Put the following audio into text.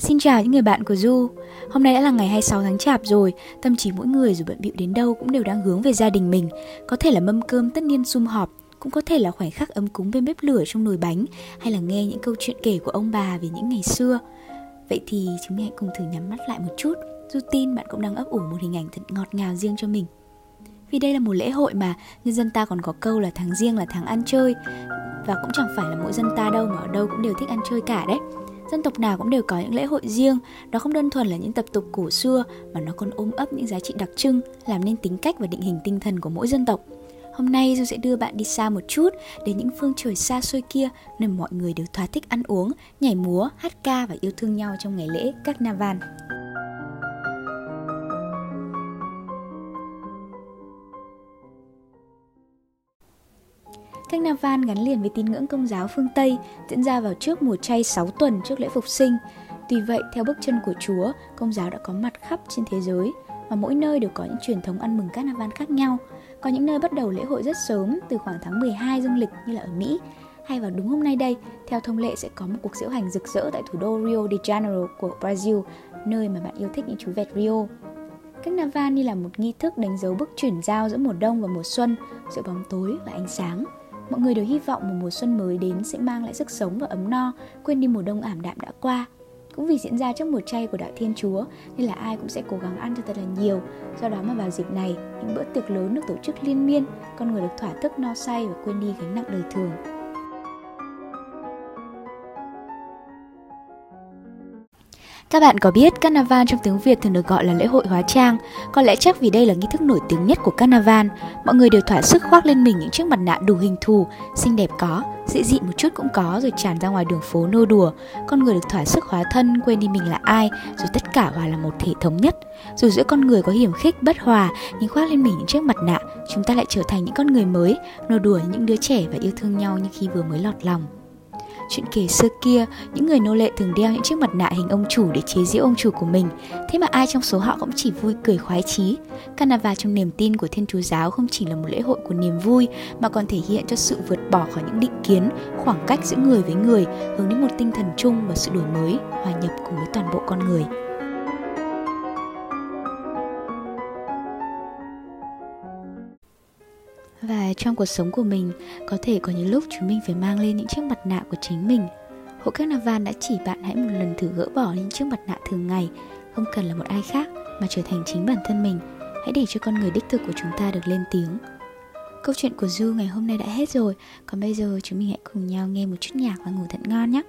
Xin chào những người bạn của Du. Hôm nay đã là ngày 26 tháng Chạp rồi. Tâm trí mỗi người dù bận bịu đến đâu cũng đều đang hướng về gia đình mình. Có thể là mâm cơm tất niên sum họp, Cũng có thể là khoảnh khắc ấm cúng bên bếp lửa trong nồi bánh, Hay là nghe những câu chuyện kể của ông bà về những ngày xưa. Vậy thì chúng mình hãy cùng thử nhắm mắt lại một chút. Du tin bạn cũng đang ấp ủ một hình ảnh thật ngọt ngào riêng cho mình. Vì đây là một lễ hội mà, nhân dân ta còn có câu là tháng riêng là tháng ăn chơi. Và cũng chẳng phải là mỗi dân ta đâu mà ở đâu cũng đều thích ăn chơi cả đấy dân tộc nào cũng đều có những lễ hội riêng đó không đơn thuần là những tập tục cổ xưa mà nó còn ôm ấp những giá trị đặc trưng làm nên tính cách và định hình tinh thần của mỗi dân tộc Hôm nay Du sẽ đưa bạn đi xa một chút đến những phương trời xa xôi kia nơi mọi người đều thỏa thích ăn uống, nhảy múa, hát ca và yêu thương nhau trong ngày lễ Carnival. Carnival gắn liền với tín ngưỡng công giáo phương Tây diễn ra vào trước mùa chay 6 tuần trước lễ phục sinh. Tuy vậy, theo bước chân của Chúa, công giáo đã có mặt khắp trên thế giới và mỗi nơi đều có những truyền thống ăn mừng Carnival khác nhau. Có những nơi bắt đầu lễ hội rất sớm, từ khoảng tháng 12 dương lịch như là ở Mỹ, hay vào đúng hôm nay đây, theo thông lệ sẽ có một cuộc diễu hành rực rỡ tại thủ đô Rio de Janeiro của Brazil, nơi mà bạn yêu thích những chú vẹt Rio. Carnival như là một nghi thức đánh dấu bước chuyển giao giữa mùa đông và mùa xuân, giữa bóng tối và ánh sáng. Mọi người đều hy vọng một mùa xuân mới đến sẽ mang lại sức sống và ấm no, quên đi mùa đông ảm đạm đã qua. Cũng vì diễn ra trong mùa chay của đạo Thiên Chúa nên là ai cũng sẽ cố gắng ăn cho thật là nhiều. Do đó mà vào dịp này, những bữa tiệc lớn được tổ chức liên miên, con người được thỏa thức no say và quên đi gánh nặng đời thường. Các bạn có biết Carnival trong tiếng Việt thường được gọi là lễ hội hóa trang? Có lẽ chắc vì đây là nghi thức nổi tiếng nhất của Carnival. Mọi người đều thỏa sức khoác lên mình những chiếc mặt nạ đủ hình thù, xinh đẹp có, dị dị một chút cũng có rồi tràn ra ngoài đường phố nô đùa. Con người được thỏa sức hóa thân, quên đi mình là ai, rồi tất cả hòa là một thể thống nhất. Dù giữa con người có hiểm khích, bất hòa, nhưng khoác lên mình những chiếc mặt nạ, chúng ta lại trở thành những con người mới, nô đùa những đứa trẻ và yêu thương nhau như khi vừa mới lọt lòng. Chuyện kể xưa kia, những người nô lệ thường đeo những chiếc mặt nạ hình ông chủ để chế giễu ông chủ của mình. Thế mà ai trong số họ cũng chỉ vui cười khoái chí. Carnival trong niềm tin của Thiên Chúa giáo không chỉ là một lễ hội của niềm vui mà còn thể hiện cho sự vượt bỏ khỏi những định kiến, khoảng cách giữa người với người, hướng đến một tinh thần chung và sự đổi mới, hòa nhập cùng với toàn bộ con người. Và trong cuộc sống của mình, có thể có những lúc chúng mình phải mang lên những chiếc mặt nạ của chính mình. Hội Carnival đã chỉ bạn hãy một lần thử gỡ bỏ những chiếc mặt nạ thường ngày, không cần là một ai khác mà trở thành chính bản thân mình. Hãy để cho con người đích thực của chúng ta được lên tiếng. Câu chuyện của Du ngày hôm nay đã hết rồi, còn bây giờ chúng mình hãy cùng nhau nghe một chút nhạc và ngủ thật ngon nhé.